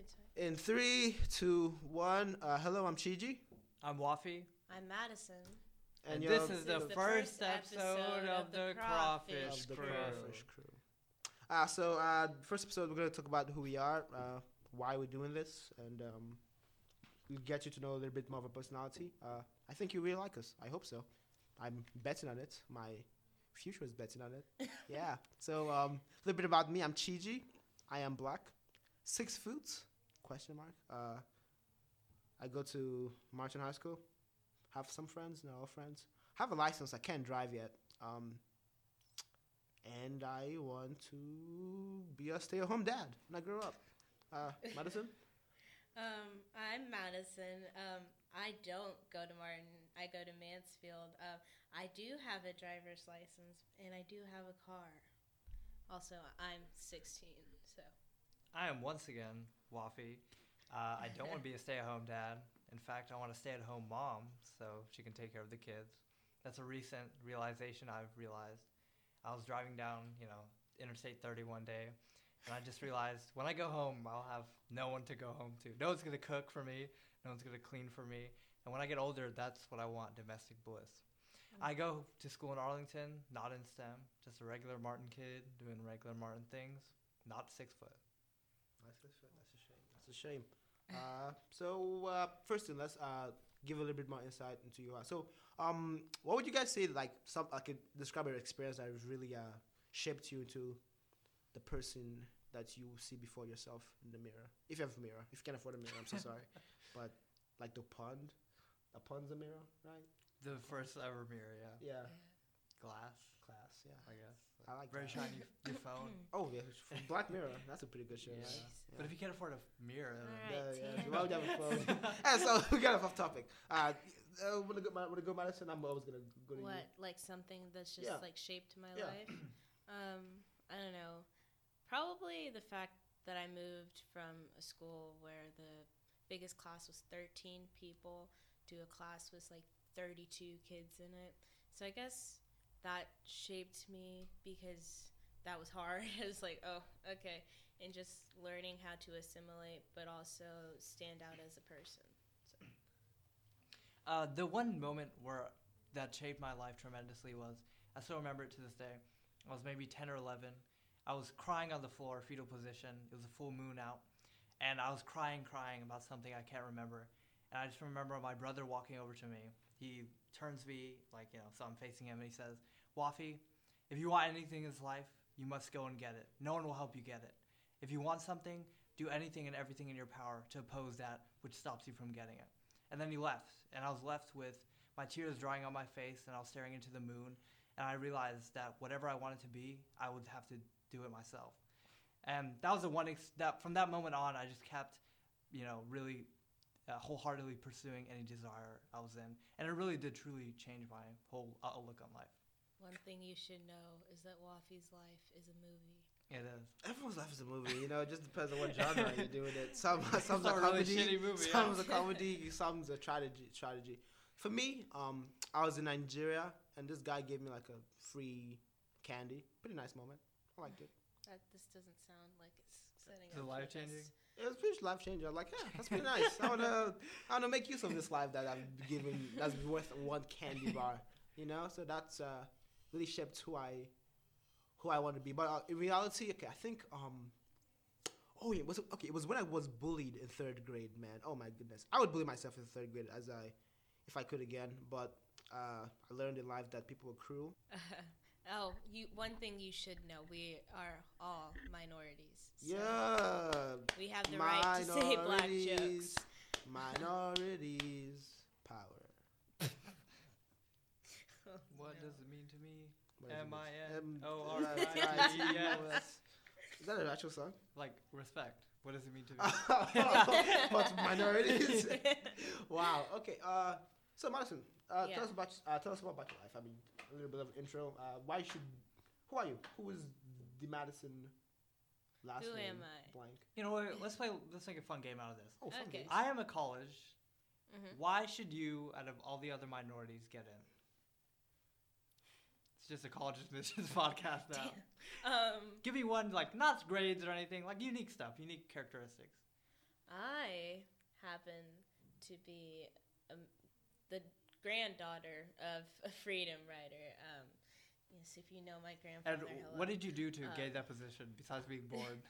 Good time. In three, two, one. Uh, hello, I'm Chiji, I'm Waffy, I'm Madison. and, you're this is the, This is the first first episode, episode of of the the Crawfish, Crawfish of the Crew. Crawfish Crew. Uh, so, uh, first episode, we're gonna talk about who we are, uh, why we're doing this, and um, we'll get you to know a little bit more of our personality. Uh, I think you really like us. I hope so. I'm betting on it. My future is betting on it. yeah. So, um, a little bit about me. I'm Chiji. I am black. Six foot? Question mark. Uh, I go to Martin High School. Have some friends, not all friends. I have a license. I can't drive yet. Um, and I want to be a stay-at-home dad when I grow up. Uh, Madison. Um, I'm Madison. Um, I don't go to Martin. I go to Mansfield. Um, I do have a driver's license and I do have a car. Also, I'm 16. So I am once again Waffy. Uh, I don't want to be a stay-at-home dad. In fact, I want a stay-at-home mom so she can take care of the kids. That's a recent realization I've realized. I was driving down, you know, Interstate 30 one day, and I just realized when I go home, I'll have no one to go home to. No one's gonna cook for me. No one's gonna clean for me. And when I get older, that's what I want: domestic bliss. I go to school in Arlington, not in STEM, just a regular Martin kid doing regular Martin things, not six foot. That's a, that's a shame. That's a shame. Uh, so uh, first thing, let's uh, give a little bit more insight into you. So, um, what would you guys say? Like, some I could describe your experience that really uh, shaped you into the person that you see before yourself in the mirror. If you have a mirror, if you can't afford a mirror, I'm so sorry. But like the pond, a pond's a mirror, right? The first ever mirror, yeah. Yeah, Glass, Glass, Yeah, I guess. I like Very that. shiny your phone. Oh yeah, Black Mirror. That's a pretty good show. Yeah. right? But if you can't afford a mirror, then Alright. Yeah, yeah. Tan. So why would you have a phone? and so we got off topic. Uh, uh, when I go, when I go Madison, I'm always gonna go to what like something that's just Yeah. like shaped my Yeah. life um i don't know probably the fact that i moved from a school where the biggest class was 13 people to a class with like 32 kids in it so i guess that shaped me because that was hard it was like oh okay and just learning how to assimilate but also stand out as a person Uh, the one moment where that shaped my life tremendously was I still remember it to this day. I was maybe 10 or 11. I was crying on the floor, fetal position. It was a full moon out. And I was crying, crying about something I can't remember. And I just remember my brother walking over to me. He turns me, like, you know, so I'm facing him, and he says, Waffy, if you want anything in this life, you must go and get it. No one will help you get it. If you want something, do anything and everything in your power to oppose that which stops you from getting it. And then he left, and I was left with my tears drying on my face, and I was staring into the moon, and I realized that whatever I wanted to be, I would have to do it myself. And that was the one ex- that from that moment on, I just kept, you know, really uh, wholeheartedly pursuing any desire I was in, and it really did truly change my whole outlook on life. one thing you should know is that waffy's life is a movie It is. Everyone's life is a movie, you know. It just depends on what genre you're doing it. Some some's It's a a really comedy, shitty movie, yeah. some's a comedy, some's a tragedy. Tragedy. For me, um, I was in Nigeria, and this guy gave me like a free candy. Pretty nice moment. I liked it. That this doesn't sound like it's setting Is it up for life-changing? this. It was pretty life changing. I'm like, yeah, that's pretty nice. I wanna, I wanna make use of this life that I've given. That's worth one candy bar. You know, so that's uh, really shaped who I, who I want to be. But uh, in reality, okay, I think, um, oh yeah, it was okay. It was when I was bullied in third grade, man. Oh my goodness, I would bully myself in third grade as I, if I could again. But uh, I learned in life that people are cruel. oh, you. One thing you should know: we are all minorities. so yeah, We have the right to say black jokes. Minorities power. What No. does it mean to me? What is it? M I N M- O Oh, R right, I right, T E yes. S. Is that an actual song? Like respect. What does it mean to me? but minorities. wow. Okay. Uh, so Madison, uh, Yeah. tell us about uh, tell us more about your life. I mean, a little bit of intro. Uh, why should? Who are you? Who is the Madison? Last Who name am I? Blank. You know what? Let's play. Let's make a fun game out of this. Oh, fun Okay. games. I am a college. Mhm. Why should you, out of all the other minorities, get in? It's just a college admissions podcast now. Um, Give me one, like not grades or anything, like unique stuff, unique characteristics. I happen to be um, the granddaughter of a freedom rider. Um, yes, if you know my And grandfather. hello. what did you do to gain Um, that position besides being born?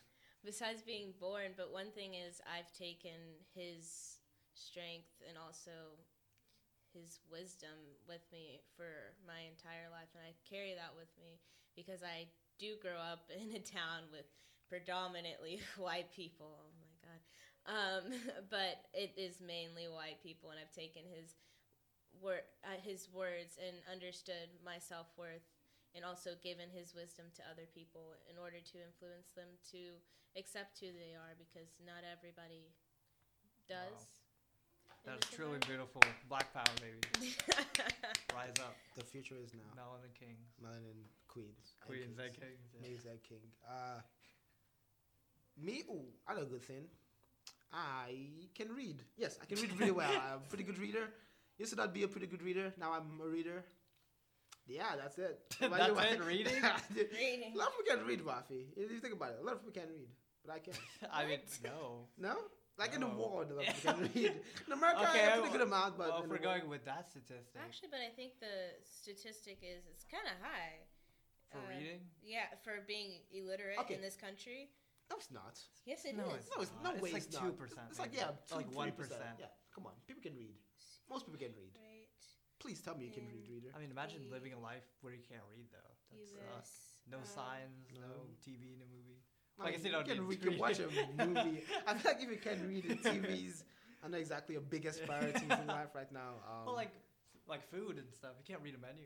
besides being born but one thing is i've taken his strength and also his wisdom with me for my entire life and i carry that with me because i do grow up in a town with predominantly white people oh my god um, but it is mainly white people and i've taken his wor- uh, his words and understood my self-worth and also given his wisdom to other people in order to influence them to accept who they are because not everybody does. in That's truly environment. beautiful. Black power, baby. Rise up. The future is now. Melanin King. Melanin Queens. Queens and Kings. Kings. yeah. Kings King. Uh, me, ooh, I know a good thing. I can read. Yes, I can read really well. I'm a pretty good reader. Used to not be a pretty good reader. Now I'm a reader. Yeah, that's it. Why That's why- it, reading? Reading. a lot of people can't read, Buffy. If you think about it, a lot of people can't read, but I can. I mean, no. No? Like in the world, a lot of people can read. In America, Okay, a pretty good amount, but well, if we're going with that statistic Actually, but I think the statistic is it's kind of high. for uh, reading, Yeah, for being illiterate Okay. in this country. no, it's not. Yes, it is. No, it's No, it's no It's way. like it's not. 2%, It's like maybe. yeah, It's like 1%. Yeah, come on, people can read. Most people can read. Right. Please tell me you can read, Yeah. reader. I mean, imagine the- living a life where you can't read though. That US, sucks. No um, signs, no. no. TV, no movie. I I guess mean, you don't can, need we to can read. watch a movie. I feel like if you can't read it, TVs are not exactly your biggest priorities in life right now. Um, well, like, like food and stuff. You can't read a menu.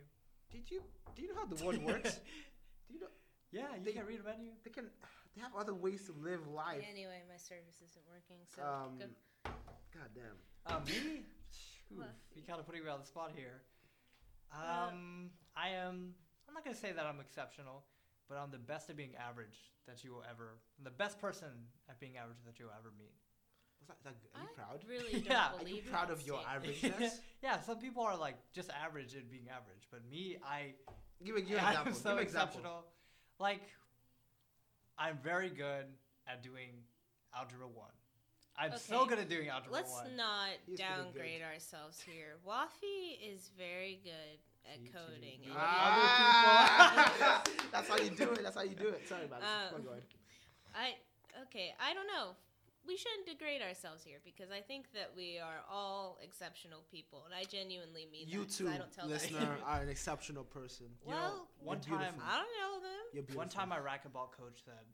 did you do you know how the world works? do you know Yeah, you They- can't read a menu. they can they have other ways to live life. Anyway, my service isn't working, so Um, go. God damn. Um, me? Oof, What? you kind of putting me on the spot here. Um, I am. I'm not gonna say that I'm exceptional, but I'm the best at being average that you will ever. I'm the best person at being average that you'll ever meet. Was that, that, are you I proud? really don't Yeah. Are Are you proud of your averageness? yeah, some people are like just average at being average, but me, I give a give an I'm example. so give an example. exceptional. Like, I'm very good at doing algebra one. I'm so good at doing algebra Let's one. not He's downgrade ourselves here. Wafi is very good at See, to coding. be and like Ah, That's how you do it. That's how you do it. Sorry about it. Um, Keep. I okay. I don't know. We shouldn't degrade ourselves here because I think that we are all exceptional people, and I genuinely mean that You that. 'cause too, I don't tell listener, that. are an exceptional person. You know, Well, one you're time, beautiful. I don't know them. You're one time, my racquetball coach said,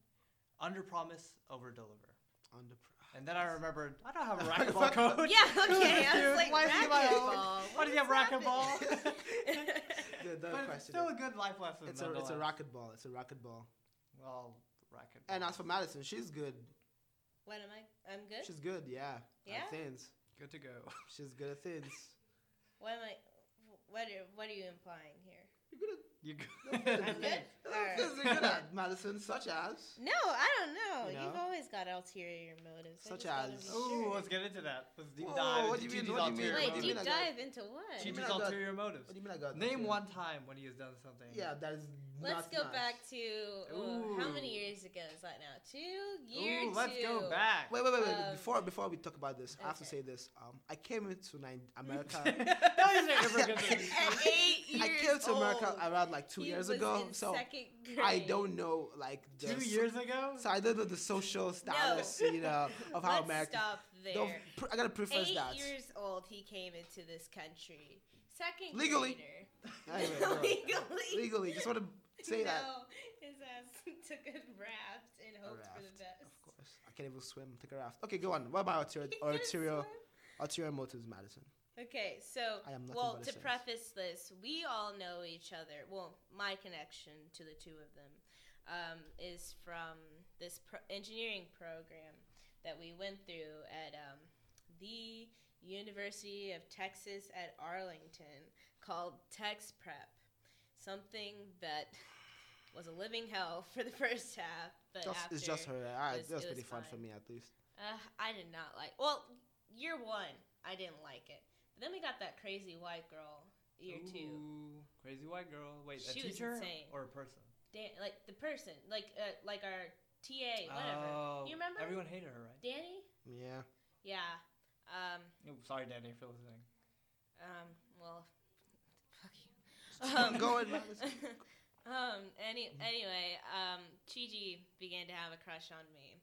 "Under promise, over deliver." Under And then I remembered, I don't have a racquetball coach. Yeah, okay. I Dude, was like, why is he my own? racquetball. Why does he have What is racquetball? happening? the, the but it's still a good life lesson. it's a it's a nonetheless. rocket ball. It's a rocket ball. Well, racquetball. And as for Madison, she's good. what am I? I'm good. She's good. Yeah. Yeah? At thins. good to go. She's good at thins. What am I? What are What are you implying here? You're good at. You I'm good? Good. Alright. Things are good at Madison, such as. No, I don't know. You You've know? always got ulterior motives. Such as- be Ooh, let's get into that. Let's deep Whoa, dive what do you mean- what do you mean- ulterior what Wait, do deep mean I got- dive into what? do you mean Gigi's I got- ulterior motives. What do you mean I got? Name one time when he has done something. Yeah, that is. Let's go nice. back to oh, how many years ago is that now? Two years. Ooh, let's two. go back. Wait, wait, wait, wait. Um, before before we talk about this, I have to say this. Um, I came into America. that was your immigrant. At eight years I came to America old, around like two he years was ago, in so second I don't know like the Two so- years ago? So I don't know the social status, you know, of how Let's America. stop there. Don't, pr- I gotta preface Eight that. years old, he came into this country. Second Legally. grader. Anyway, legally. Legally, just want to say that. No, his ass took a raft and hoped for the best. Of course, I can't even swim. Take a raft. Okay, go on. What about arterial, arterial, arterial motives, Madison? Okay, so I am nothing well, to preface this, we all know each other. Well, my connection to the two of them um, is from this pro- engineering program that we went through at um, the University of Texas at Arlington called Tex Prep. Something that was a living hell for the first half, but Just, after it's just her. I, was- that was it was pretty fun for me, at least. uh, I did not like. Well, year one, I didn't like it. But then we got that crazy white girl year two. Ooh, Crazy white girl. Wait, She a was teacher insane. or a person? Dan- like the person, like uh, like our TA, whatever. Oh, You remember? Everyone hated her, right? Danny. Yeah. yeah. Um, Oh, sorry, Danny, for listening. um, well, fuck you. Go ahead, um, any, anyway, um, Chi began to have a crush on me,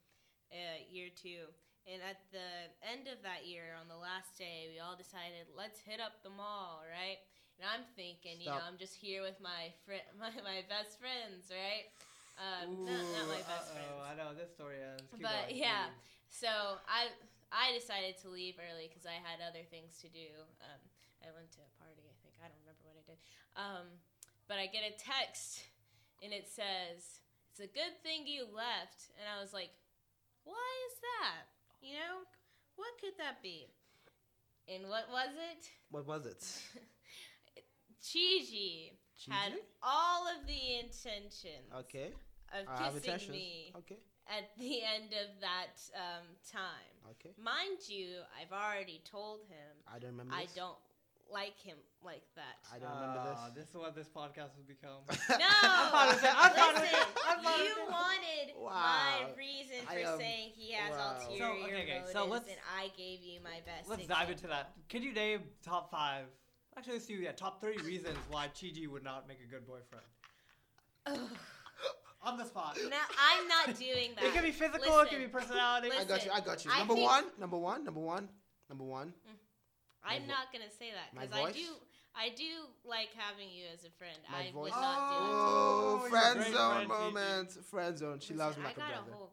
uh, year two. And at the end of that year, on the last day, we all decided, let's hit up the mall, right? And I'm thinking, you know, I'm just here with my fri my, my best friends, right? Um, not, not my best friends. Oh, I know this story ends. Keep But, going, yeah. please. So I I decided to leave early because I had other things to do. Um, I went to a party. I think I don't remember what I did. Um, but I get a text, and it says, "It's a good thing you left." And I was like, "Why is that? You know, what could that be?" And what was it? What was it? Chiji had all of the intentions Okay. of have kissing me Okay. at the end of that um, time. Okay. Mind you, I've already told him I don't remember. I this. don't like him like that. I don't remember Ah, this. This is what this podcast has become. no, fine with. I'm listen, it. I'm you wanted Wow. my reason for I, um, saying he has wow. ulterior So, okay, okay, motives, so let's- and I gave you my best. Let's dive into that. Can you name top five? Actually, let's do yeah, top three reasons why Chiji would not make a good boyfriend. Ugh. On the spot. No, I'm not doing that. It can be physical. it can be Listen, personality. I got you. I got you. Number think- one. Number one. Number one. Number one. I'm vo- not gonna say that because I do. I do like having you as a friend. My I voice. would not do it. Oh, you're friend zone friend, Gigi. moment. Friend zone. She Listen, loves me I like a brother. a whole.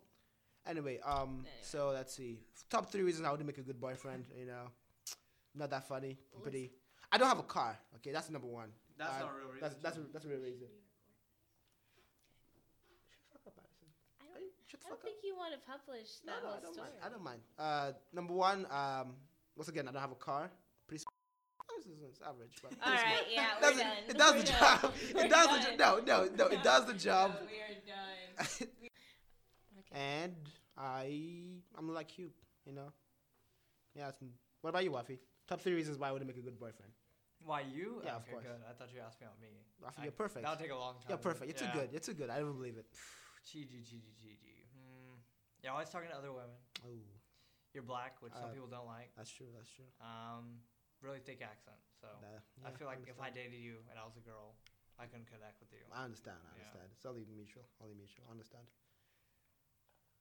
Anyway, um, Anyway. so let's see. Top three reasons I wouldn't make a good boyfriend. You know, not that funny. I'm pretty. I don't have a car. Okay, that's number one. That's Uh, not a real reason. That's that's a, that's a real reason. Shut fuck up, Addison. I Hey, don't, I don't think you want to publish No, that no, whole I don't story. mind. I don't mind. Uh, number one. Um, once again, I don't have a car. Pretty. s- This is average, but All right, yeah, we're does done. it, it does We're the done. job. We're It does the job. No, no, no. It does the job. No, we are done. Okay. and I, I'm like you, you know. Yeah. It's, what about you, Wafi? Top three reasons why I wouldn't make a good boyfriend. Why you? Yeah, of course. good. I thought you asked me about me. Wafi, I- you're perfect. That'll take a long time. You're perfect. You're too good. You're too good. I don't believe it. Chiji, Chiji, Chiji. Hmm. You're always talking to other women. Oh, You're black, which some Uh, people don't like. that's true. That's true. Um, really thick accent. So Nah, I feel like if I dated you and I was a girl, I couldn't connect with you. I understand. I Yeah. understand. It's only mutual. Only mutual. I understand.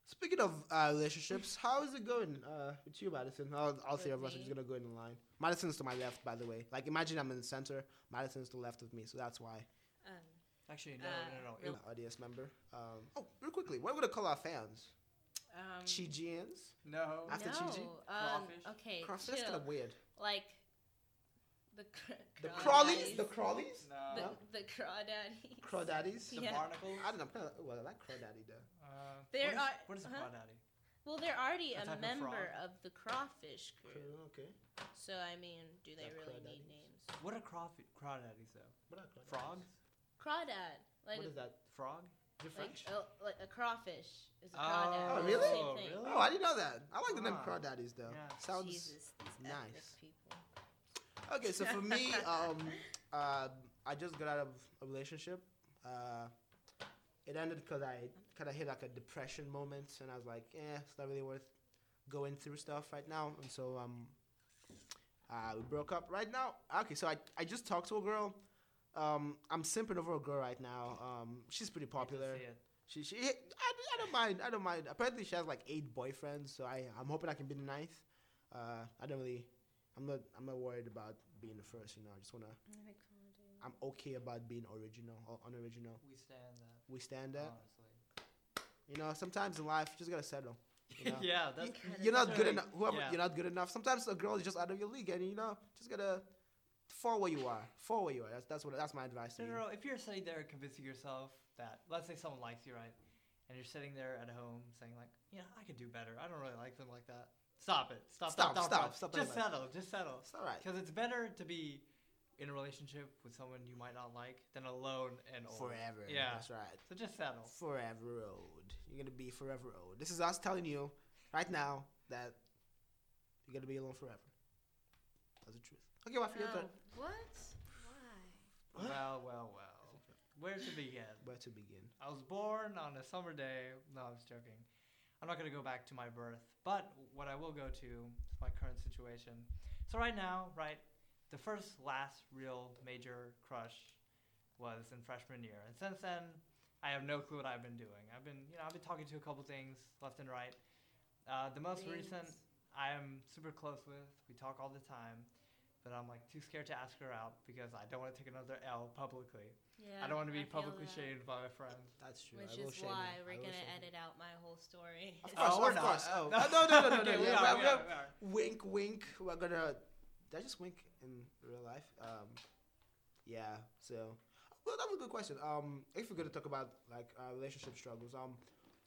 Speaking of uh, relationships, how is it going uh, with you, Madison? All, all three With of us are me? just gonna go in the line. Madison's to my left, by the way. Like, imagine I'm in the center. Madison's to the left of me, so that's why. Um, Actually, no, Uh, no, no, no. real- An audience member. Um, oh, real quickly, what are we gonna call our fans? Um, Chigians? no. After no, Chi-Chi? um, Crawfish? okay, Crawfish? That's kind of weird. Like the cr- The crawdaddies. crawlies? The crawlies? No. the crawdaddies. Crawdaddies? The Yeah. barnacles? I don't know. I'm kinda, well, I like crawdaddy though. Uh, There what is, are- what is a huh? crawdaddy? Well, they're already A a, type of member of the crawfish crew. Cool, okay. So I mean, do they They're really need names? What are crawfi- crawdaddies though? What are crawdaddies? Frogs? Crawdad, like what is that? Frog? Is it like French? a, like a crawfish is a Oh, crawdad. Oh, really? same thing. really? Oh, I didn't know that. I like the name Ah. crawdaddies though. Yeah. Sounds Jesus, these nice. people. okay. So for me, um, uh, I just got out of a relationship. Uh, it ended because I kind of hit like a depression moment, and I was like, "Eh, it's not really worth going through stuff right now." And so um, uh, we broke up. Right now, okay. So I I just talked to a girl. Um, I'm simping over a girl right now. Um, she's pretty popular. She, she, I, I don't mind. I don't mind. Apparently, she has like eight boyfriends, so I, I'm hoping I can be the ninth. Uh, I don't really, I'm not, I'm not worried about being the first. You know, I just wanna, I'm okay about being original or unoriginal. We stand that. We stand that. Honestly. You know, sometimes in life, you just gotta settle. You know? yeah, that's You- kinda you're not good enough. Whoever Yeah. you're not good enough. Sometimes a girl is just out of your league, and you know, just gotta fall where you are. for where you are. That's that's what that's my advice to No, you. no, no. If you're sitting there convincing yourself that, let's say someone likes you, right? And you're sitting there at home saying like, yeah, I could do better. I don't really like them like that. Stop it. Stop. Stop, Stop. stop, stop Just settle. Just settle. It's all right. Because it's better to be in a relationship with someone you might not like than alone and old. Forever. Yeah. That's right. So just settle. forever old. You're gonna be forever old. This is us telling you right now that you're gonna be alone forever. That's the truth. Okay, Wafi, your turn. No. What? Why? What? Well, well, well. Where to begin? Where to begin? I was born on a summer day. No, I was joking. I'm not gonna go back to my birth, but what I will go to is my current situation. So right now, right, the first last real major crush was in freshman year, and since then, I have no clue what I've been doing. I've been, you know, I've been talking to a couple things left and right. Uh, the most recent I am super close with. We talk all the time, but I'm like too scared to ask her out because I don't want to take another L publicly. Yeah, I don't want to be I publicly that. shamed by my friends. That's true. Which I will is shame why you. I we're will gonna shame you. edit out my whole story. Of Oh, course, we're of not. Oh. Uh, no, no, no, no, Okay, no. we yeah, are, we we are- are, we are. Wink, wink. We're gonna. Did I just wink in real life? Um, yeah. So, well, that was a good question. Um, if we're gonna talk about like uh, relationship struggles, um,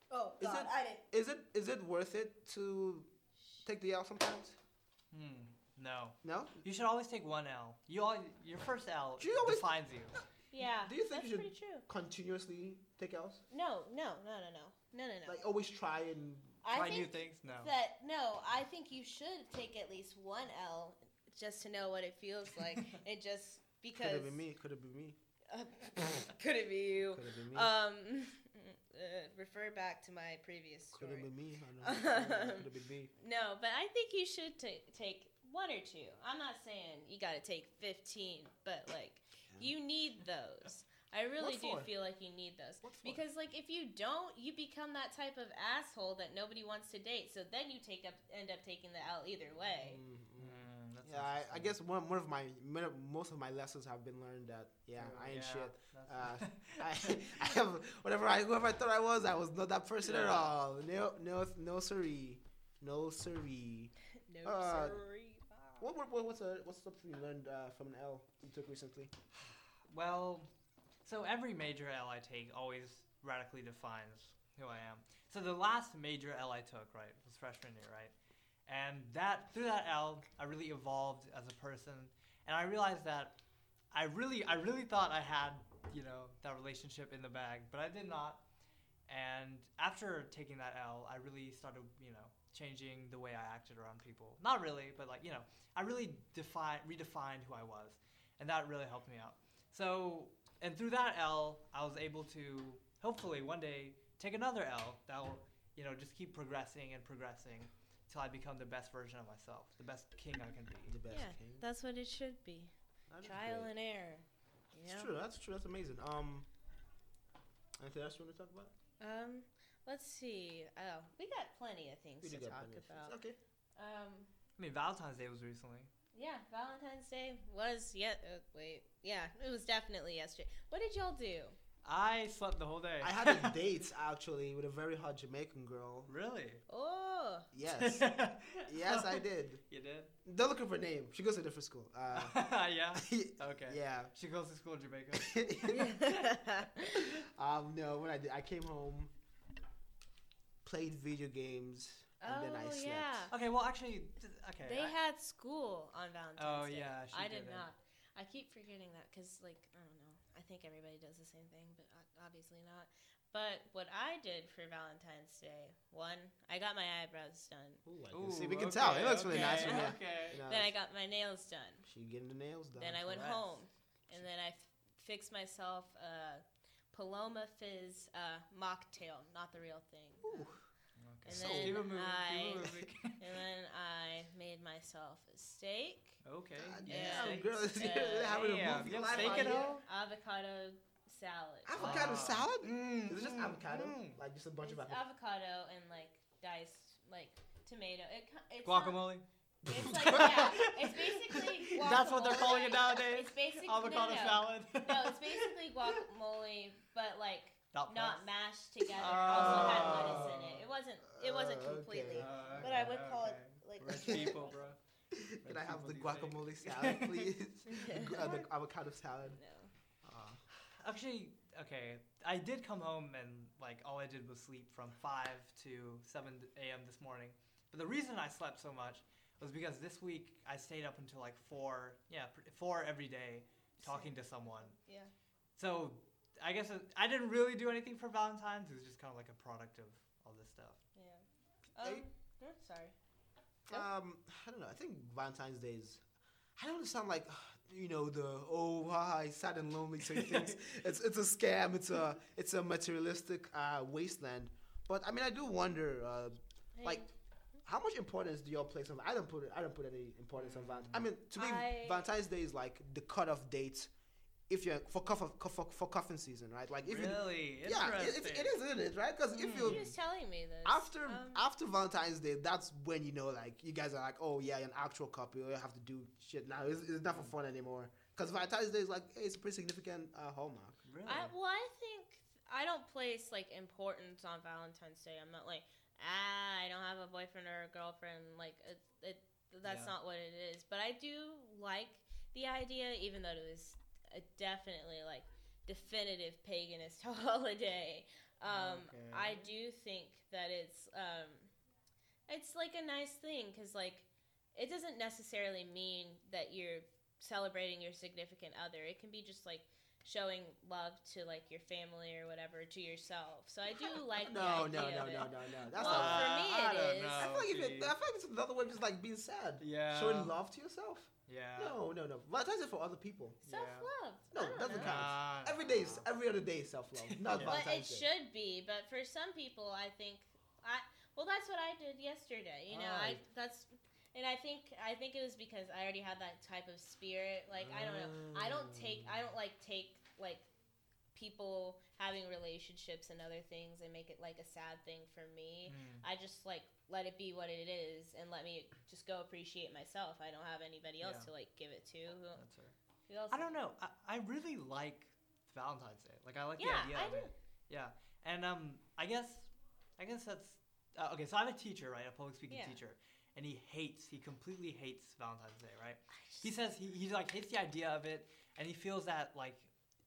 Oh Is God, it- I didn't. is it is it worth it to take the L sometimes? Hmm. No. No. You should always take one L. You all, your first L You always- defines you. Yeah. Do you think that's you should- pretty true? Continuously take L's. No, no, no, no, no, no, no, no. Like always try and. I Try think new things. No. that no, I think you should take at least one L just to know what it feels like. it just because Could because have been me. Could have been me. Uh, could it be you? Could have been me. Um, uh, refer back to my previous Could have story. been me. I know. Could have been me. No, but I think you should ta take one or two. I'm not saying you got to take 15, but like Yeah. you need those. I really What do for? feel like you need those. What for? Because like if you don't, you become that type of asshole that nobody wants to date. So then you take up end up taking the L either way. Mm, mm. Yeah, I, I guess one, one of my most of my lessons have been learned that yeah, Oh, I ain't yeah, shit. Uh, I, I have whatever I whoever I thought I was, I was not that person at all. No, no, no, siree, no siree. No, Uh, sorry. What, what, what what's a what's something you learned uh, from an L you took recently? Well, so every major L I take always radically defines who I am. So the last major L I took, right, was freshman year, right? And that through that L, I really evolved as a person, and I realized that I really, I really thought I had, you know, that relationship in the bag, but I did not. And after taking that L, I really started, you know, changing the way I acted around people. Not really, but like, you know, I really defined, redefined who I was, and that really helped me out. So, and through that L, I was able to hopefully one day take another L that will, you know, just keep progressing and progressing till I become the best version of myself, the best king I can be. The best Yeah, king. that's what it should be. That is Trial and error. You It's know? true. That's true. That's amazing. Um, anything else you want to talk about? Um, let's see. Oh, we got plenty of things We to do got talk plenty of things. about. Okay. Um, I mean, Valentine's Day was recently. yeah, Valentine's Day was yet. Uh, wait, yeah, it was definitely yesterday. What did y'all do? I slept the whole day. I had a date actually with a very hot Jamaican girl. really? Oh, Yes. yes, I did. You did? They're looking for a name. She goes to a different school. Uh, yeah. Okay. yeah. She goes to school in Jamaica. um, no, when I did, I came home, played video games, and then I Oh, slept. yeah. Okay. Well, actually, th- okay. they I- had school on Valentine's Oh, Day. yeah, she I did didn't. not. I keep forgetting that because, like, I don't know. I think everybody does the same thing, but o- obviously not. But what I did for Valentine's Day, one, I got my eyebrows done. Ooh, I can Ooh, see, we can okay, tell. It looks really okay, nice from here. Okay. You know, Then I got my nails done. she getting the nails done. Then I went Congrats. home, and then I f- fixed myself a Paloma Fizz uh, mocktail, not the real thing. Ooh. Okay. And So then keep. I- Keep it moving. And then I made myself a steak, okay. God Yeah. damn, girl, Uh, you're having a movie you life steak at here. home? avocado salad. Avocado salad? Mm, Is it just mm, avocado? mm. Like just a bunch it's of avocado? avocado and like diced like tomato. It, co- it's not- Guacamole. It's like yeah, it's basically That's what they're calling it guacamole. nowadays. It's basically Avocado no, no. salad. No, it's basically guacamole, but like Not not mashed together. also had Oh. lettuce in it. It wasn't. It wasn't Uh, okay. completely. Uh, But I okay, would call it like Rich people, bro. Can I have the people do guacamole salad, please? Gu- uh, the avocado salad. No. Ah. Actually, okay. I did come home and like all I did was sleep from five to seven a.m. this morning. But the reason I slept so much was because this week I stayed up until like four. Yeah, four every day talking to someone. Yeah. So I guess I didn't really do anything for Valentine's. It was just kind of like a product of all this stuff. Yeah. Um. Hey. oh, sorry. Um, I don't know. I think Valentine's Day is. I don't sound like you know the oh hi sad and lonely sort of things. it's it's a scam. It's a it's a materialistic uh, wasteland. But I mean, I do wonder, uh, Hey, like, how much importance do y'all place on? I don't put I don't put any importance on Valentine's. I mean, to me, I- Valentine's Day is like the cutoff date. If you're for cuff for, for cuffing season, right? Like if you really? yeah, it, Interesting. it, it is, isn't it? Right? Because if Mm. you he was telling me this after Um, after Valentine's Day, that's when you know like you guys are like, oh yeah, an actual couple. You have to do shit now. It's, it's not for fun anymore. Because Valentine's Day is like, hey, it's a pretty significant uh, hallmark. Really? I, well, I think I don't place like importance on Valentine's Day. I'm not like ah, I don't have a boyfriend or a girlfriend. Like it, it that's Yeah. not what it is. But I do like the idea, even though it was a definitely like definitive paganist holiday. Um, I do think that it's um, it's like a nice thing because like it doesn't necessarily mean that you're celebrating your significant other. It can be just like showing love to like your family or whatever to yourself. So I do like no, the no, idea no, of no, it. no, no. That's Well, not. for me I it don't is. know, I feel like if it. I feel like it's another way of just like being sad. yeah. Showing love to yourself. Yeah. No, no, no. That's is for other people. Self love. No, it doesn't count. Nah, Every day, is- nah. every other day, is self love. Not Yeah. But it Day. should be. But for some people, I think I well, that's what I did yesterday. You know, I that's and I think I think it was because I already had that type of spirit. Like I don't know, I don't take I don't like take like people having relationships and other things and make it like a sad thing for me. Mm. I just like let it be what it is and let me just go appreciate myself. I don't have anybody else Yeah. to like give it to. Who, That's her. who else? I don't know. I, I really like Valentine's Day. Like I like Yeah, the idea I of it. Yeah, and um, I guess, I guess that's uh, okay. So I'm a teacher, right? A public speaking Yeah. teacher, and he hates. He completely hates Valentine's Day, right? He says he, he like hates the idea of it, and he feels that like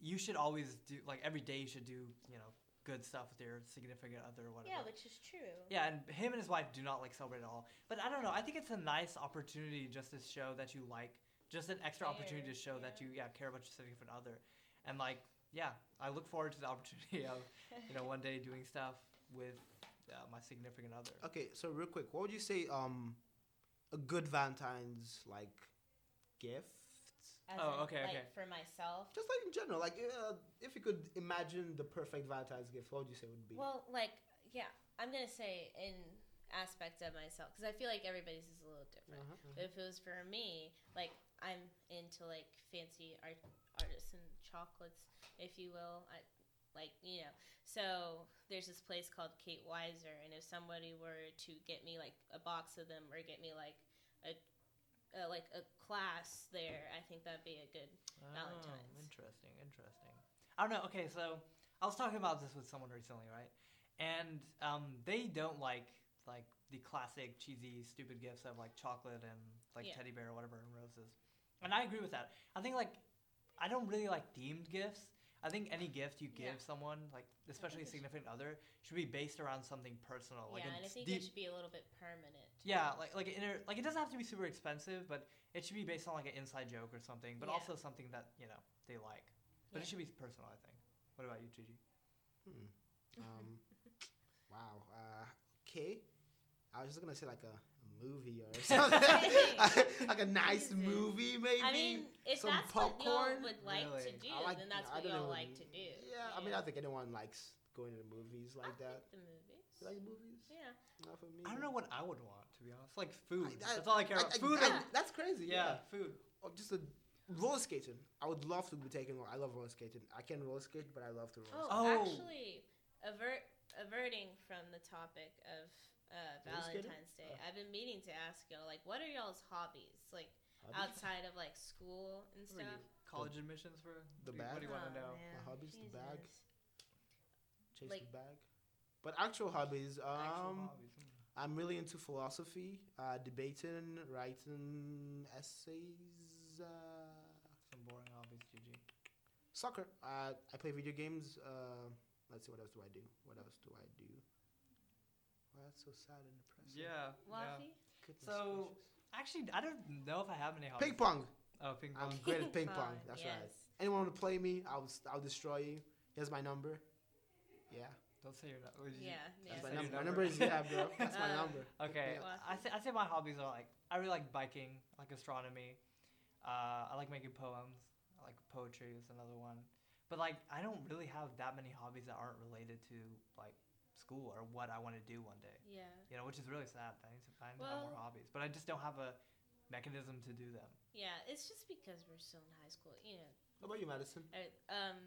you should always do like every day you should do you know good stuff with your significant other or whatever. Yeah, which is true. Yeah, and him and his wife do not like celebrate at all. But I don't know. I think it's a nice opportunity just to show that you like, just an extra opportunity to Care, show that you yeah care about your significant other, and like yeah, I look forward to the opportunity of you know one day doing stuff with uh, my significant other. Okay, so real quick, what would you say? Um, a good Valentine's like gift. As Oh, in, okay, like, okay. For myself. Just like in general, like uh, if you could imagine the perfect Valentine's gift, what would you say would be? Well, like, yeah, I'm gonna say in aspect of myself because I feel like everybody's is a little different. Uh-huh, uh-huh. But if it was for me, like, I'm into like fancy art, artisan chocolates, if you will. I like, you know. So there's this place called Kate Weiser, and if somebody were to get me like a box of them or get me like a uh, like a class there, I think that'd be a good. Valentine's. Oh, interesting, interesting. I don't know. Okay, so I was talking about this with someone recently, right? And um, they don't like like the classic cheesy, stupid gifts of like chocolate and like Yeah. teddy bear or whatever and roses. And I agree with that. I think like I don't really like themed gifts. I think any gift you give Yeah. someone, like especially a significant other, should be based around something personal. Like yeah, a and I think deep, it should be a little bit permanent. yeah, like like an inner, like it doesn't have to be super expensive, but it should be based on like an inside joke or something, but Yeah. also something that you know they like. But it should be personal, I think. What about you, Gigi? Hmm. Um, wow. Uh, okay. I was just gonna say like a movie or something, like a nice Jesus. movie maybe. I mean, if some that's what y'all would like to do, like- then that's I what don't y'all what like to do. Yeah, I mean, I think anyone likes going to the movies like I that. like the movies. You like movies? yeah. Not for me. I don't know what I would want to be honest. Like food. I- That's all I care about. food. I- and- that's crazy. yeah, Yeah. food. Or just a roller skating. I would love to be taking. I love roller skating. I can roller skate, but I love to roller. Oh, Oh. actually, avert, averting from the topic of uh, Valentine's Day, Oh. I've been meaning to ask y'all, like, what are y'all's hobbies, like skate. outside of like school and What stuff? you, college admissions for The what do you- What do you want Oh, to know? man, hobbies, the bag. Chase like- the bag. But actual hobbies. Um, Actual hobbies. hmm. I'm really into philosophy, uh, debating, writing essays, uh, Some boring hobbies, Gigi. soccer. Uh, I play video games. Uh, let's see, what else do I do? What else do I do? Well, that's so sad and depressing. Yeah. yeah. Waffy? Goodness So- gracious. Actually, I don't know if I have any hobbies. ping pong. Oh, ping pong. I'm great at ping pong. That's right. Anyone want to play me? I'll I'll destroy you. Here's my number. Yeah, Don't say your number. Yeah, that's yeah. my Say number. My number. number is yeah, bro. That's my Uh, number. Okay, Yeah. I say I say my hobbies are like I really like biking, I like astronomy. Uh, I like making poems. I like poetry is another one. But like I don't really have that many hobbies that aren't related to like school or what I want to do one day. Yeah. You know, which is really sad. I need to find out Well- more hobbies, but I just don't have a mechanism to do them. Yeah. It's just because we're still in high school. You know. What about you, Madison? I, um,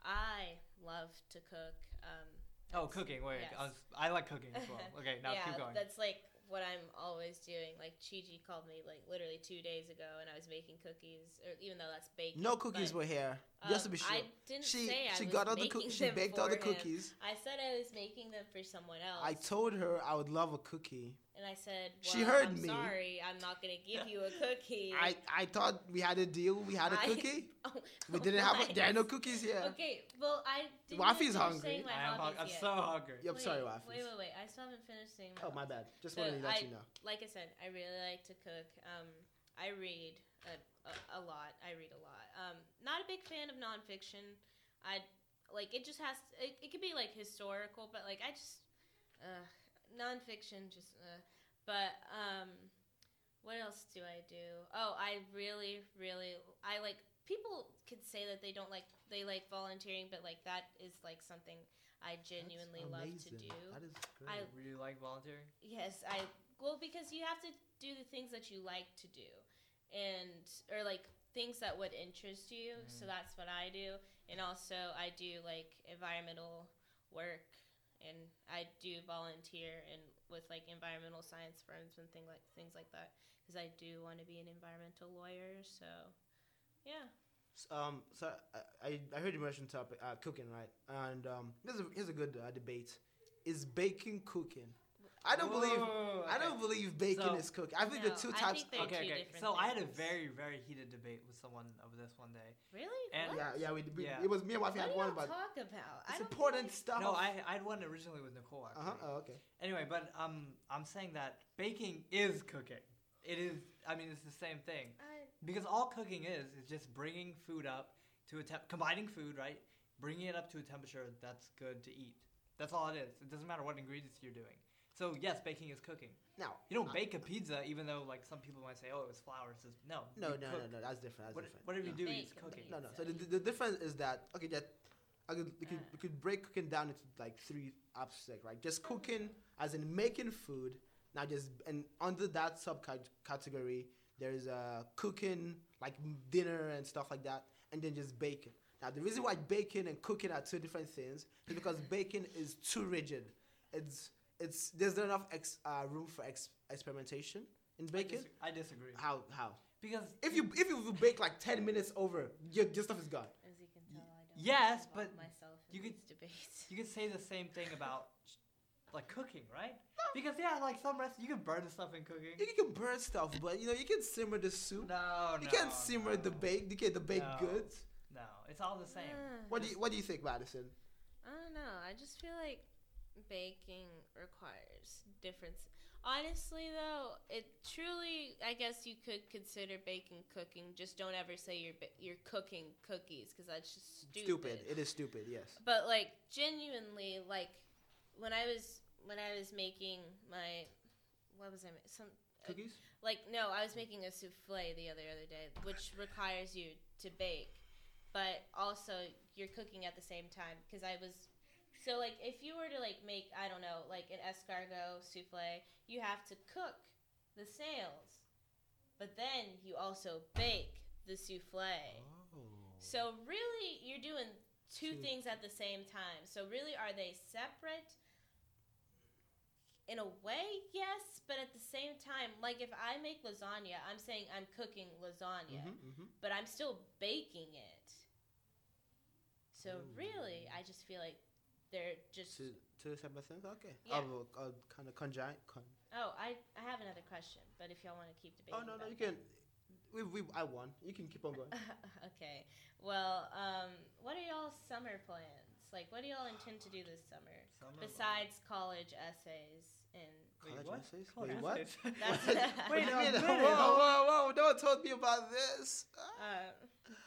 I love to cook. Um, Oh, cooking. Wait, yes. I, was, I like cooking as well. Okay, now yeah, keep going. that's like what I'm always doing. Like Chi called me like literally two days ago, and I was making cookies, or even though that's baking. No cookies but, were here. Just to um, be sure. I didn't she say I she was got all the cookies. She baked all the him. cookies. I said I was making them for someone else. I told her I would love a cookie. And I said, well, She heard I'm me. Sorry, I'm not gonna give you a cookie. I I thought we had a deal. We had a I- cookie. Oh, We didn't have. A, my- there are no cookies here. Okay, well I. Didn't Wafi's hungry. My I am hung- I'm yet. so hungry. Yep, wait, sorry, Waffles. Wait, wait, wait. I still haven't finished saying my Oh my bad. Just So wanted to let I- you know. like I said, I really like to cook. Um, I read a, a, a lot. I read a lot. Um, not a big fan of nonfiction. I like it. Just has it, it could be like historical, but like I just uh, nonfiction just. Uh, but um, what else do I do? Oh, I really, really I like. People could say that they don't like they like volunteering, but like that is like something I genuinely love to do. That is great. I- really like volunteering. Yes, I well because you have to do the things that you like to do, and or like things that would interest you. So Mm. that's what I do, and also I do like environmental work, and I do volunteer and with like environmental science firms and thing like things like that because I do want to be an environmental lawyer. So yeah, Um, so I, I, I heard you mention topic uh, cooking, right? And um, here's a here's a good uh, debate: Is baking cooking? I don't believe Whoa, I don't believe bacon So- is cooking. I think No, the two types. think they're Okay, two okay. different So I had a very, very heated debate with someone over this one day. really, And- what? yeah, yeah, we, we Yeah. it was me and Wafi What had do one, y'all but talk about? It's important feel stuff. No, I I had one originally with Nicole. Uh huh. Oh, okay. Anyway, but um, I'm saying that baking is cooking. It is. I mean, it's the same thing I, because all cooking is is just bringing food up to a temp, combining food, right? Bringing it up to a temperature that's good to eat. That's all it is. It doesn't matter what ingredients you're doing. So yes, baking is cooking. Now You don't bake a pizza, even though like some people might say, "Oh, it was flour." It's just, no, No, no, cook. no, no. That's different. That's What, different. whatever you No. do Bake is cooking. No, no. So the, the, the difference is that okay, that I could, we could Uh. we could break cooking down into like three aspects, right? Just cooking, as in making food. Now, just and under that subcategory, there's uh cooking like dinner and stuff like that, and then just baking. Now, the reason why baking and cooking are two different things is because baking is too rigid. It's it's there's not enough ex, uh, room for ex, experimentation in I, baking. dis- I disagree How how? because If you if you bake like ten minutes over, your, your stuff is gone. As you can tell, I don't yes, involve but myself in you could- these debates. you could say the same thing about like cooking, right? No. Because yeah, like some rest you can burn the stuff in cooking. You can burn stuff, but you know you can simmer the soup. No, you no, You can't simmer the no. bake. You get the baked No. goods. No, it's all the same. What do you What do you think, Madison? I don't know. I just feel like baking requires difference. Honestly, though, it truly, I guess you could consider baking cooking. Just don't ever say you're you're cooking cookies because that's just stupid. It is stupid. Yes. But like genuinely, like when I was when I was making my what was I ma- some uh, Cookies. like no, I was making a souffle the other other day, which requires you to bake, but also you're cooking at the same time because I was so like if you were to like make I don't know like an escargot souffle, you have to cook the snails, but then you also bake the souffle. Oh. So really, you're doing two Two- things at the same time. So really, are they separate? In a way, yes, but at the same time, like if I make lasagna, I'm saying I'm cooking lasagna, Mhm, mhm. but I'm still baking it. So Ooh. really, I just feel like they're just. Two two separate things. Okay. Yeah. Oh, uh, kind of conjoined. Con- Oh, I I have another question, but if y'all want to keep debating. oh no no about you that- can. We we I won. You can keep on going. okay. Well, um, what are y'all summer plans? Like, what do y'all intend to do this summer Summer besides college essays and? Wait, College what? essays? College Wait, what? essays? That's- Wait a minute. Whoa whoa whoa! No one told me about this. Uh,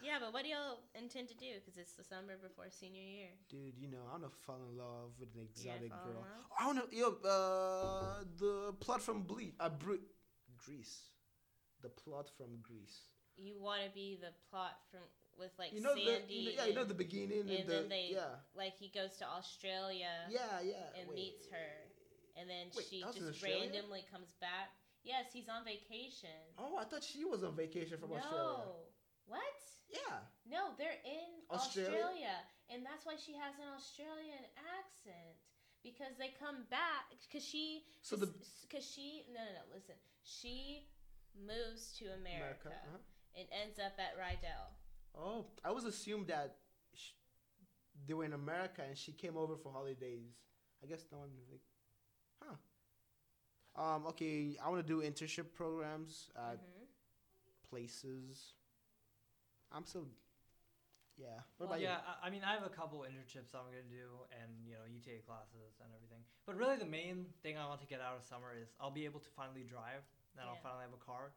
yeah, but what do y'all intend to do? Because it's the summer before senior year. Dude, you know I wanna fall in love with an exotic fall girl. love? I wanna yo uh the plot from Ble- uh, Bru- Grease. The plot from Grease. You want to be the plot from? with like you know the Sandy. you know, yeah you know the beginning and, and the then they- yeah like he goes to Australia yeah yeah and wait. meets her, and then Wait, she that was in just randomly comes back. Yes, he's on vacation. Oh, I thought she was on vacation from Australia. no, Australia. what? Yeah. No, they're in Australia? Australia? and that's why she has an Australian accent because they come back because she So the because she no no no listen she moves to America, America. uh-huh. and ends up at Rydell. Oh, I was assumed that sh- they were in America and she came over for holidays. I guess no one like, huh? Um. Okay, I want to do internship programs at Mhm. places. I'm still. Yeah. What Well, about yeah, I, I mean, I have a couple internships I'm gonna do, and you know, UTA classes and everything. But really, the main thing I want to get out of summer is I'll be able to finally drive, and I'll finally have a car.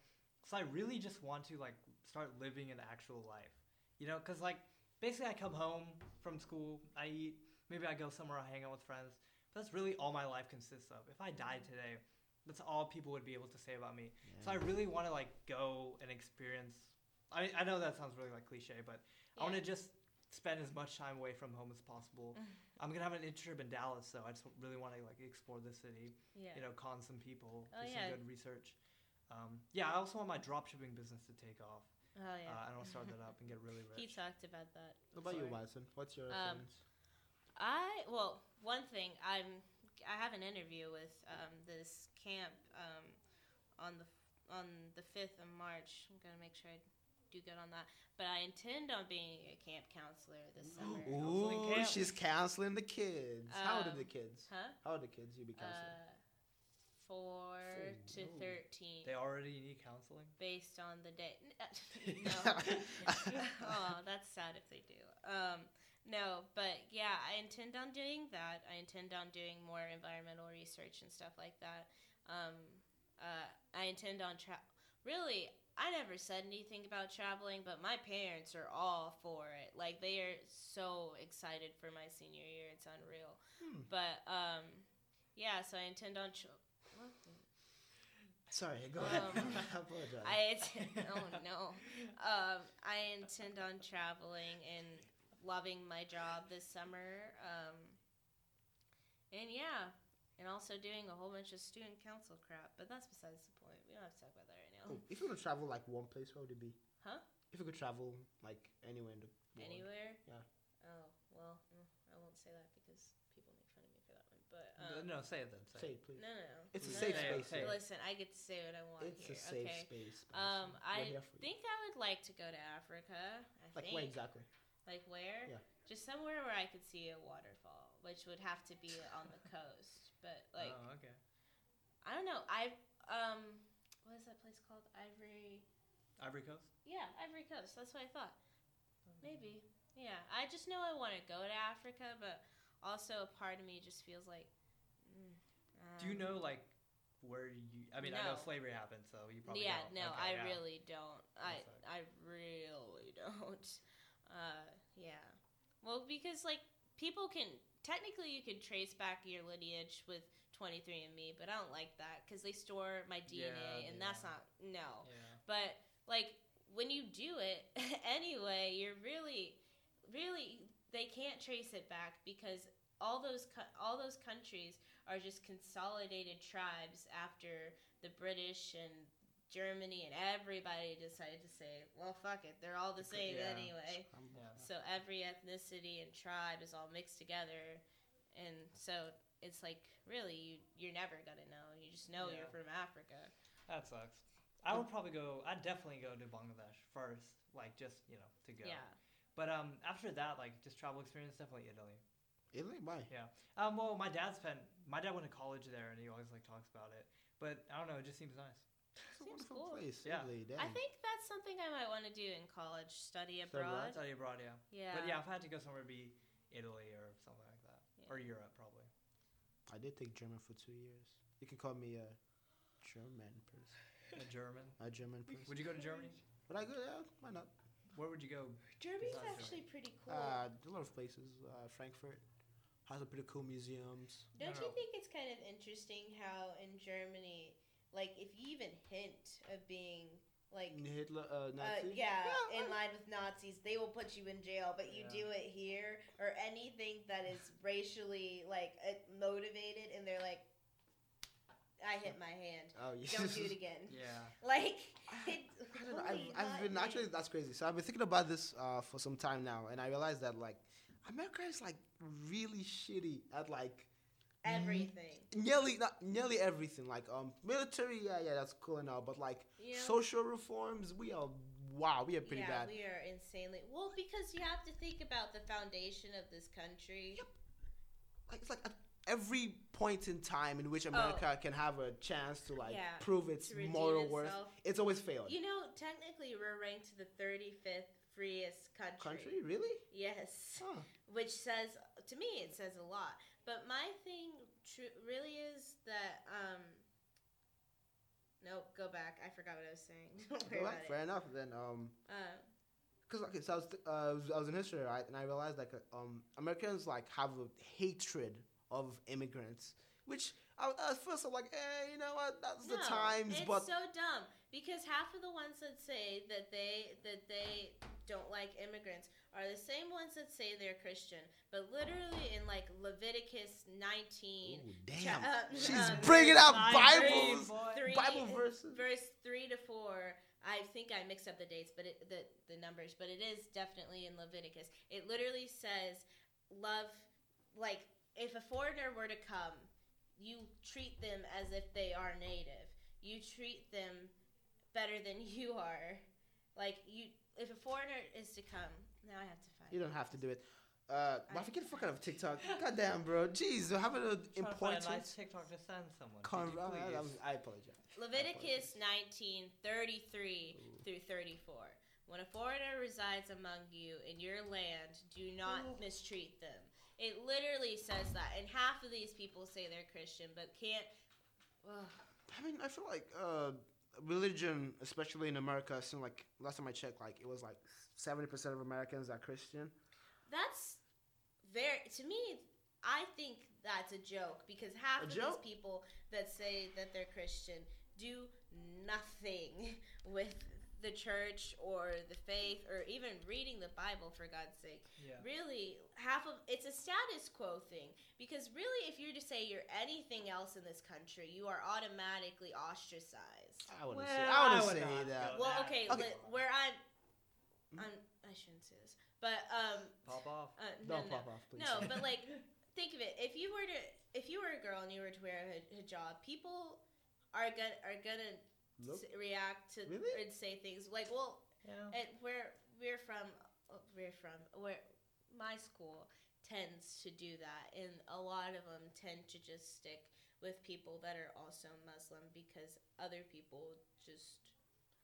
So I really just want to like start living an actual life, you know, because like basically I come home from school, I eat, maybe I go somewhere, I hang out with friends. But that's really all my life consists of. If I died today, that's all people would be able to say about me. you? So I really want to like go and experience. I I know that sounds really like cliche, but I want to just spend as much time away from home as possible. I'm gonna have an internship in Dallas, so I just really want to like explore the city. yeah You know, con some people, Oh, do yeah. some good research. Um, yeah, I also want my drop shipping business to take off. oh yeah Uh, and I'll start that up and get really rich. he talked about that. What about you, Sorry. Watson? What's your Um, plans? I well, one thing I'm I have an interview with um, this camp um, on the on the fifth of March. I'm gonna make sure I do good on that. But I intend on being a camp counselor this summer. Counseling Ooh, camp. she's counseling the kids. How old are Um, the kids? Huh? How old are the kids you be counseling? Uh, four to Ooh. thirteen, They already need counseling. based on the day. no. oh, that's sad if they do. Um, no, but yeah, I intend on doing that. I intend on doing more environmental research and stuff like that. Um, uh, I intend on tra- really. I never said anything about traveling, but my parents are all for it. Like they are so excited for my senior year. It's unreal. Hmm. But um, yeah, so I intend on. Tra- Sorry, go ahead. Um, I apologize. I oh no. Um, I intend on traveling and loving my job this summer. Um, and yeah, and also doing a whole bunch of student council crap. But that's besides the point. We don't have to talk about that right now. Oh, if you could travel like one place, where would it be? Huh? If you could travel like anywhere in the world. Anywhere? Yeah. Oh well, mm, I won't say that because people make fun of me for that one. But Uh, um, no, say it then. Say, Say it. it, please. no, no, no. It's a No, safe no, no. space. Say here. Listen, I get to say what I want It's here. a safe okay. space. Um, I here for you. think I would like to go to Africa. I Like think. where exactly? Like where? Yeah. Just somewhere where I could see a waterfall, which would have to be on the coast. But like, oh, okay. I don't know. I um, what is that place called? Ivory. Ivory Coast. Yeah, Ivory Coast. That's what I thought. Maybe. Yeah. I just know I want to go to Africa, but also a part of me just feels like. Mm, Do you um, know like where you? I mean, I know slavery happened, so you probably. yeah, don't. no, Okay, I yeah. really don't. I I really don't. Uh, yeah. Well, because like people can technically you could trace back your lineage with 23andMe, but I don't like that because they store my DNA, Yeah, and that's not no. Yeah. But like when you do it anyway, you're really, really they can't trace it back because all those all those countries are just consolidated tribes after the British and Germany and everybody decided to say, well, fuck it, they're all the Okay, same yeah. anyway. Yeah. So every ethnicity and tribe is all mixed together, and so it's like really you you're never gonna know. You just know Yeah. you're from Africa. That sucks. I would probably go. I'd definitely go to Bangladesh first, like just you know to go. Yeah. But um, after that, like just travel experience, definitely Italy. Italy? Why? Yeah. Um, well, my dad spent. My dad went to college there, and he always like talks about it. But I don't know, it just seems nice. It's a Seems wonderful cool. place. Yeah. Italy, I think that's something I might want to do in college, study Study abroad? abroad. Study abroad, yeah. Yeah. But yeah, if I had to go somewhere, it'd be Italy or something like that, or Europe probably. I did take German for two years. You can call me a German person. A German. A German person. Would you go to Germany? But I go, yeah, why not? Where would you go? Germany's Besides actually pretty cool. Uh, a lot of places. Uh, Frankfurt has a pretty cool museums. Don't no, you think it's kind of interesting how in Germany, like if you even hint of being like Hitler, uh, uh, yeah, Yeah, in line with Nazis, they will put you in jail. But you Yeah. do it here or anything that is racially like uh, motivated, and they're like, "I hit my hand. Oh, yes. Don't do it again." Yeah. Like, it, I don't know. I've, I've been hot actually, that's crazy. So I've been thinking about this uh, for some time now, and I realized that like America is like really shitty at like everything. nearly not nearly everything. Like um military, yeah, yeah, that's cool and all, but like know? social reforms, we are wow, we are pretty yeah, bad. we are insanely well because you have to think about the foundation of this country. Yep. Like it's like at every point in time in which America can have a chance to like Oh. Yeah, prove its moral worth, it's always failed. You know, technically, we're ranked the 35th freest country. Country, really? Yes. Huh. Which says, to me, it says a lot. But my thing tr- really is that, um, nope, go back. I forgot what I was saying. Don't worry about fair it. enough. Then um. Uh, Cause okay, so I was, uh, I was I was in history, right, and I realized like uh, um Americans like have a hatred of immigrants, which I, at first I'm like, eh, you know what, that's the no, times, it's but so dumb because half of the ones that say that they that they don't like immigrants are the same ones that say they're Christian. But literally in like Leviticus 19, Ooh, cha- damn, uh, she's um, bringing out Nice, Bibles, boy. three, Bible verses. verse three to four. I think I mixed up the dates, but it, the the numbers, but it is definitely in Leviticus. It literally says, "Love, like if a foreigner were to come, you treat them as if they are native. You treat them better than you are. Like you, if a foreigner is to come, now I have to find. You don't have to do it. Uh, I- I forget fucking of TikTok. Goddamn, bro. Jeez, we're having an Trying to find important a nice TikTok to send someone. Could con- you I, I. I apologize. Leviticus 19, 33 through 34. When a foreigner resides among you in your land, do not Ooh. mistreat them. It literally says that. And half of these people say they're Christian, but can't. Ugh. I mean, I feel like uh, religion, especially in America, seemed like last time I checked, like it was like seventy percent of Americans are Christian. That's very. To me, I think that's a joke because half A of joke? these people that say that they're Christian do nothing with the church or the faith or even reading the Bible, for God's sake. Yeah. really half of it's a status quo thing because really if you're to say you're anything else in this country you are automatically ostracized I wouldn't Well, say. I I wouldn't would say not that. well that. okay, Okay. li- where i'm Mhm. i'm i shouldn't say this but um Pop off. uh, no Don't no pop off, please. no but like think of it if you were to if you were a girl and you were to wear a hijab people are gonna are gonna Look. s- react to Really? and say things like well You know? and where we're from uh, we're from where my school tends to do that and a lot of them tend to just stick with people that are also muslim because other people just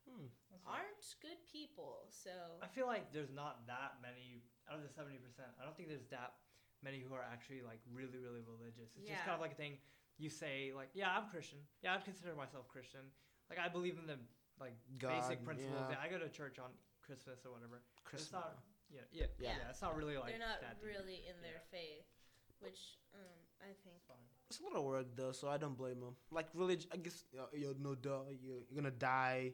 Hmm. aren't good people so I feel like there's not that many out of the seventy percent. I don't think there's that many who are actually like really, really religious. It's just kind of like a thing you say, like, yeah, I'm Christian. Yeah, I'd consider myself Christian. Like, I believe in the like basic principles. yeah. Yeah. I go to church on Christmas or whatever. Christmas. It's not, yeah, yeah, yeah, Yeah. It's not really like they're not that deep. really in their Yeah. faith which um, i think It's a lot of work though, so I don't blame them. Like religion, I guess you know, you know duh, you you're gonna die,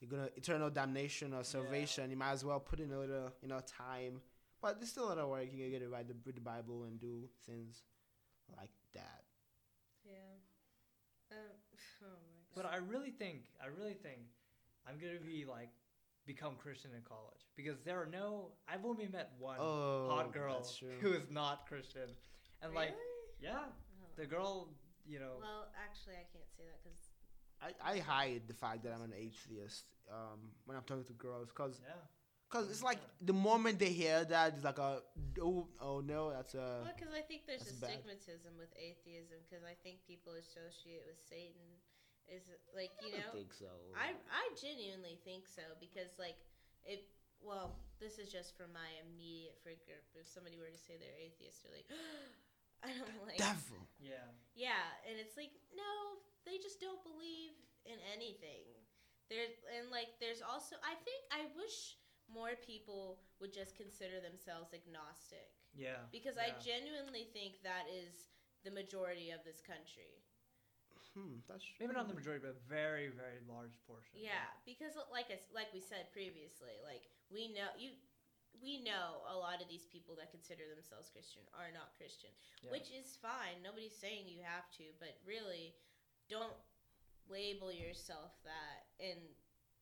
you're gonna eternal damnation or salvation. You might as well put in a little, you know, time. But there's still a lot of work. You can get it right, the, read the Bible and do things like that. yeah um, oh my But I really think, I really think, I'm gonna be like become Christian in college because there are no. I've only met one Oh, hot girl who is not Christian, and like, yeah. The girl, you know, well actually i can't say that because I, I hide the fact that I'm an atheist um, when I'm talking to girls, cause yeah. cause it's like the moment they hear that, it's like a oh oh no, that's a Well, because I think there's that's a bad. stigmatism with atheism. Because I think people associate with Satan is like you I know. don't think so. I I genuinely think so because like it. Well, this is just from my immediate friend group. If somebody were to say they're atheist, they're like, I don't like. devil. Yeah. Yeah, and it's like no, they just don't believe in anything. There and like there's also I think I wish more people would just consider themselves agnostic Yeah. because I genuinely think that is the majority of this country. Hmm, that's true. Maybe not the majority, but a very, very large portion. Yeah, because like I s like we said previously, like we know you, we know a lot of these people that consider themselves Christian are not Christian, Yeah. which is fine. Nobody's saying you have to, but really, don't label yourself that and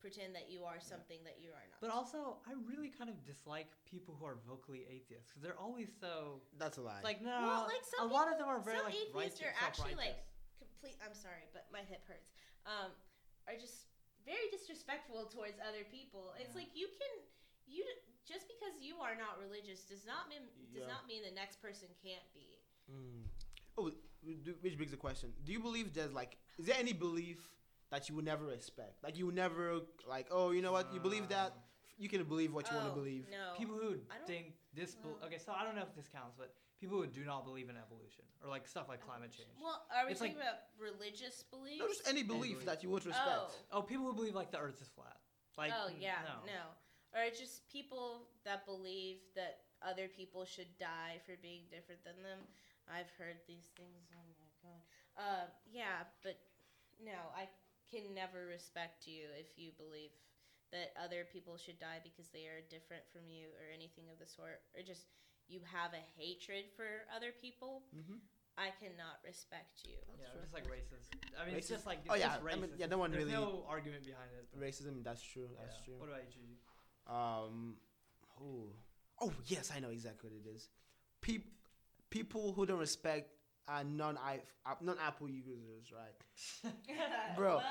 pretend that you are something that you are not. But also, I really kind of dislike people who are vocally atheists because they're always so That's a lie. like no. Well, like, some a lot of them are very some like atheists righteous, are actually, like, complete. I'm sorry, but my hip hurts. Um, are just very disrespectful towards other people. It's Yeah. like you can you d- just because you are not religious does not mean does Yeah. not mean the next person can't be. Mm. Oh, which begs the question: Do you believe there's like, is there any belief that you would never respect? Like you would never like, oh, you know what? You believe that? Um, You can believe what you want Oh, to believe. No. people who I don't- think this. well- okay, so I don't know if this counts, but people who do not believe in evolution or like stuff like climate change. Well, are we It's talking like- about religious beliefs? No, just any belief belief. that you won't respect. Oh. Oh, people who believe like the Earth is flat. Like oh yeah, no. no. Or just people that believe that other people should die for being different than them. I've heard these things. Oh my god. Uh, yeah, but no, I can never respect you if you believe that other people should die because they are different from you or anything of the sort, or just you have a hatred for other people. Mm-hmm. I cannot respect you. Yeah, fair. just like racist. I mean, it's just like Oh, yeah, just I mean, yeah, no one There's really- no argument behind it. Racism. That's true. That's yeah. true. What about you, Gigi? Um, oh, oh yes, I know exactly what it is. Peop- people who don't respect uh, non non Apple users, right? Bro, well,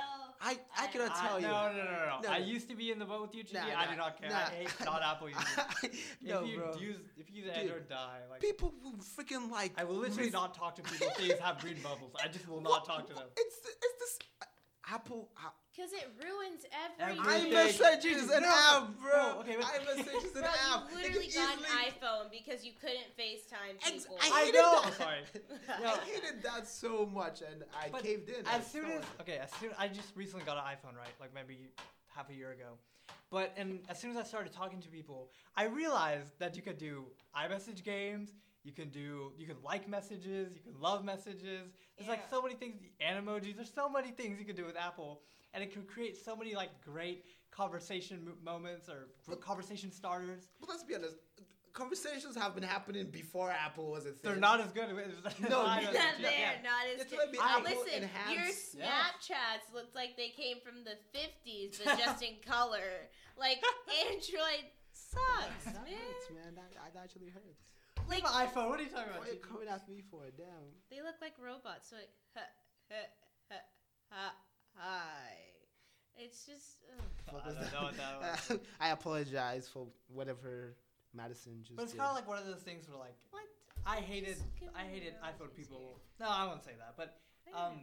I I cannot I- tell you. No, no, no, no, No. I used to be in the boat with you, Gigi. Nah, I nah, do not care. nah. I hate non-Apple users. no, if you bro. use if you use Dude, Android, die. Like people who freaking like. I will literally res- not talk to people if they have green bubbles. I just will not What? talk to them. It's it's this uh, Apple. Because it ruins everything. Everything. iMessage is an No, app, bro. no, okay, but- iMessage is an Bro, app. you literally can got an iPhone because you couldn't FaceTime Ex- people. I I hated know. that. Sorry. I hated that so much, and I But caved in. As soon as okay, as soon I just recently got an iPhone, right? Like maybe half a year ago. But and as soon as I started talking to people, I realized that you could do iMessage games. You can do you can like messages. You can love messages. There's like so many things. The animojis. There's so many things you can do with Apple, and it can create so many like great conversation moments or But- conversation starters. But let's be honest. Conversations have been happening before Apple was a thing. They're not as good. With, No, iMessage, They're yeah. not as It's good. like the I- Apple Listen, your enhanced. Yeah. Snapchats looked like they came from the 50s, but just in color. Like, Android sucks, That man. hurts, man. That, that actually hurts. I Like, have an iPhone. What are you talking Why about? are you coming at me for? It. Damn. they look like robots. So, like, huh, huh, huh, huh, hi. It's just. ugh. Fuck I don't that? know what that was. I apologize for whatever Madison just But it's kind of like one of those things where like What? I hated I hated your iPhone people. here. No, I won't say that. But um,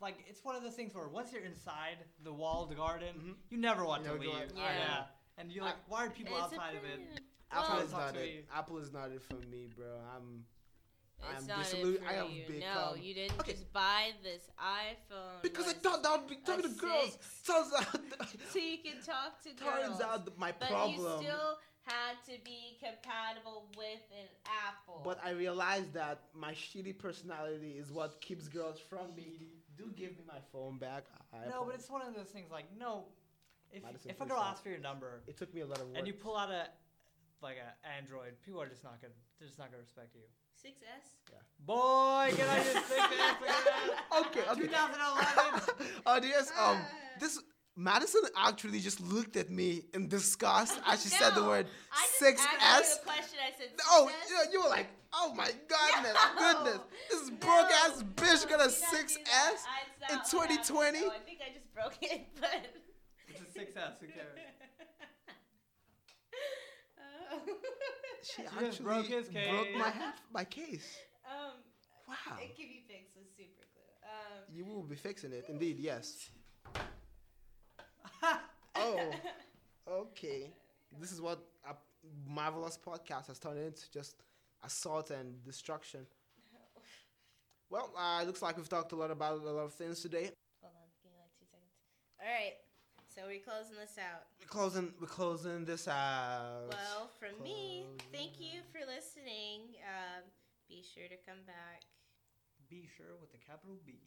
like it's one of those things where once you're inside the walled garden, Mhm. you never want You to never go leave. out. Yeah. And you're like, why are people It's outside of it? Apple Well, is not it. Apple is not it for me, bro. I'm It's I'm not disillu- it for I have you. No, become- you didn't Okay. just buy this iPhone. because I was thought that would be talking to girls. six. Turns out, so you can talk to girls. turns out that my but problem. you still had to be compatible with an Apple. But I realized that my shitty personality is what keeps girls from me. Do give me my phone back. I No, but apologize. it's one of those things like no, if Madison, if a please girl stop. asks for your number It took me a lot of work. and you pull out a like a Android, people are just not gonna they're just not gonna respect you. 6S. Yeah. Boy, get out your stick ass okay, okay. 2011. Oh, yes. Um, this Madison actually just looked at me in disgust as she said the No, word I just six asked you a question. I said 6S. Oh, you, you were like, oh my goodness, No. goodness, this No, broke ass bitch got a don't six do that. S. I- it's in not what 2020? I think I just broke it, but. It's a 6S, who cares? Oh. She just actually broke his broke my half, my case. um, Wow. it can be fixed with super glue. Um, You will be fixing it, indeed. Yes. Oh, okay. This is what a marvelous podcast has turned into just assault and destruction. Well, uh, it looks like we've talked a lot about a lot of things today. Hold on, give me like two seconds. All right, so we're closing this out. We're closing. We're closing this out. Well, from me, thank you for listening. Um, be sure to come back. Be sure with the capital B.